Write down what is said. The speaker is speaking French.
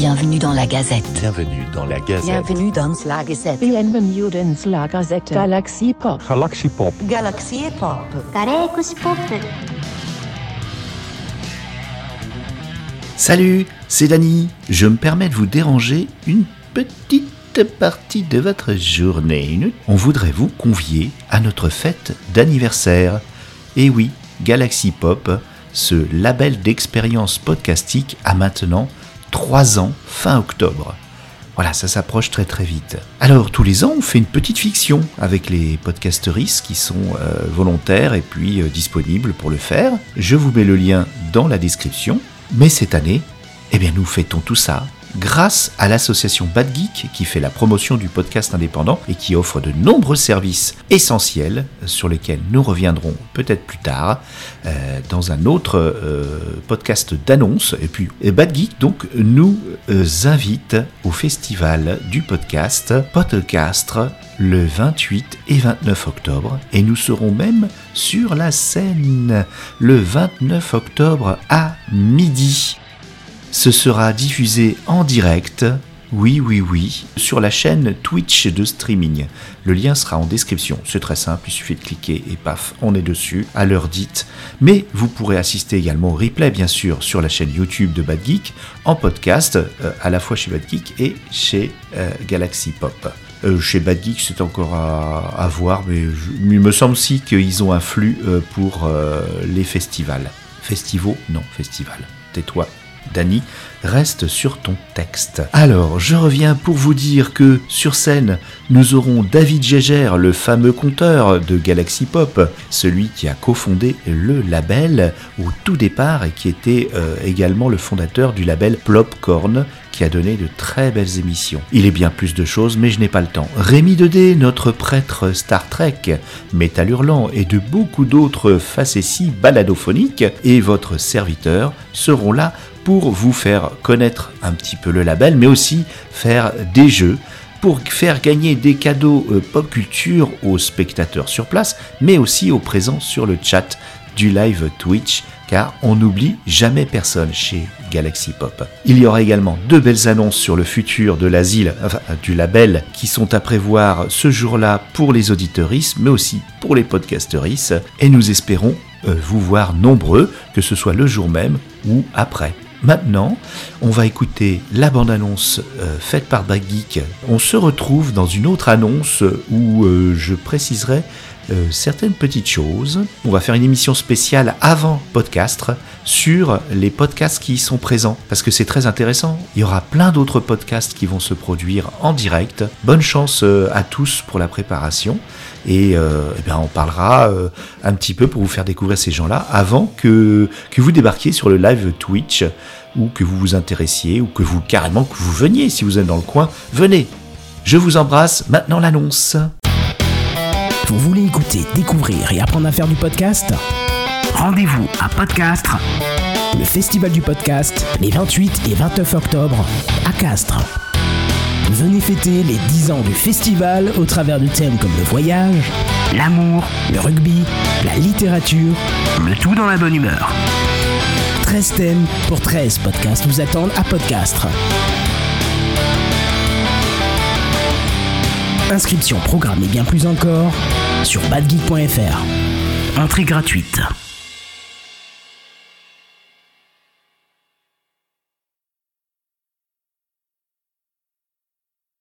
Bienvenue dans la Gazette. Bienvenue dans la Gazette. Bienvenue dans la Gazette. Bienvenue dans la Gazette. Galaxy Pop. Galaxy Pop. Galaxy Pop. Galaxy Pop. Salut, c'est Dany. Je me permets de vous déranger une petite partie de votre journée. On voudrait vous convier à notre fête d'anniversaire. Et oui, Galaxy Pop, ce label d'expérience podcastique a maintenant 3 ans fin octobre. Voilà, ça s'approche très très vite. Alors tous les ans, on fait une petite fiction avec les podcasteristes qui sont euh, volontaires et puis euh, disponibles pour le faire. Je vous mets le lien dans la description. Mais cette année, eh bien nous fêtons tout ça grâce à l'association Bad Geek qui fait la promotion du podcast indépendant et qui offre de nombreux services essentiels sur lesquels nous reviendrons peut-être plus tard euh, dans un autre euh, podcast d'annonces. Et puis et Bad Geek donc nous euh, invite au festival du podcast Podcastre le 28 et 29 octobre et nous serons même sur la scène le 29 octobre à midi. Ce sera diffusé en direct, oui oui oui, sur la chaîne Twitch de streaming. Le lien sera en description, c'est très simple, il suffit de cliquer et paf, on est dessus, à l'heure dite. Mais vous pourrez assister également au replay bien sûr sur la chaîne YouTube de Bad Geek, en podcast, euh, à la fois chez Bad Geek et chez euh, Galaxy Pop. Euh, chez Bad Geek, c'est encore à, voir, mais il me semble aussi qu'ils ont un flux pour les festivals. Festivaux Non, festival. Tais-toi. Dany, reste sur ton texte. Alors, je reviens pour vous dire que sur scène, nous aurons David Gégère, le fameux conteur de Galaxy Pop, celui qui a cofondé le label au tout départ et qui était euh, également le fondateur du label Plopcorn, qui a donné de très belles émissions. Il est bien plus de choses, mais je n'ai pas le temps. Rémi Dedé, notre prêtre Star Trek, Métal Hurlant et de beaucoup d'autres facéties baladophoniques, et votre serviteur seront là pour vous faire connaître un petit peu le label, mais aussi faire des jeux pour faire gagner des cadeaux euh, pop culture aux spectateurs sur place, mais aussi aux présents sur le chat du live Twitch, car on n'oublie jamais personne chez Galaxy Pop. Il y aura également deux belles annonces sur le futur de l'asile, enfin, du label, qui sont à prévoir ce jour-là pour les auditeuristes, mais aussi pour les podcasteristes, et nous espérons euh, vous voir nombreux, que ce soit le jour même ou après. Maintenant, on va écouter la bande-annonce euh, faite par Geek. On se retrouve dans une autre annonce où euh, je préciserai euh, certaines petites choses. On va faire une émission spéciale avant podcast sur les podcasts qui y sont présents parce que c'est très intéressant. Il y aura plein d'autres podcasts qui vont se produire en direct. Bonne chance à tous pour la préparation et, euh, eh bien, on parlera euh, un petit peu pour vous faire découvrir ces gens-là avant que, que vous débarquiez sur le live Twitch ou que vous vous intéressiez ou que vous carrément que vous veniez si vous êtes dans le coin. Venez. Je vous embrasse. Maintenant l'annonce. Vous voulez écouter, découvrir et apprendre à faire du podcast? Rendez-vous à Podcastre, le festival du podcast, les 28 et 29 octobre à Castres. Venez fêter les 10 ans du festival au travers de thèmes comme le voyage, l'amour, le rugby, la littérature, le tout dans la bonne humeur. 13 thèmes pour 13 podcasts vous attendent à Podcastre. Inscription, programme et bien plus encore sur badgeek.fr. Entrée gratuite.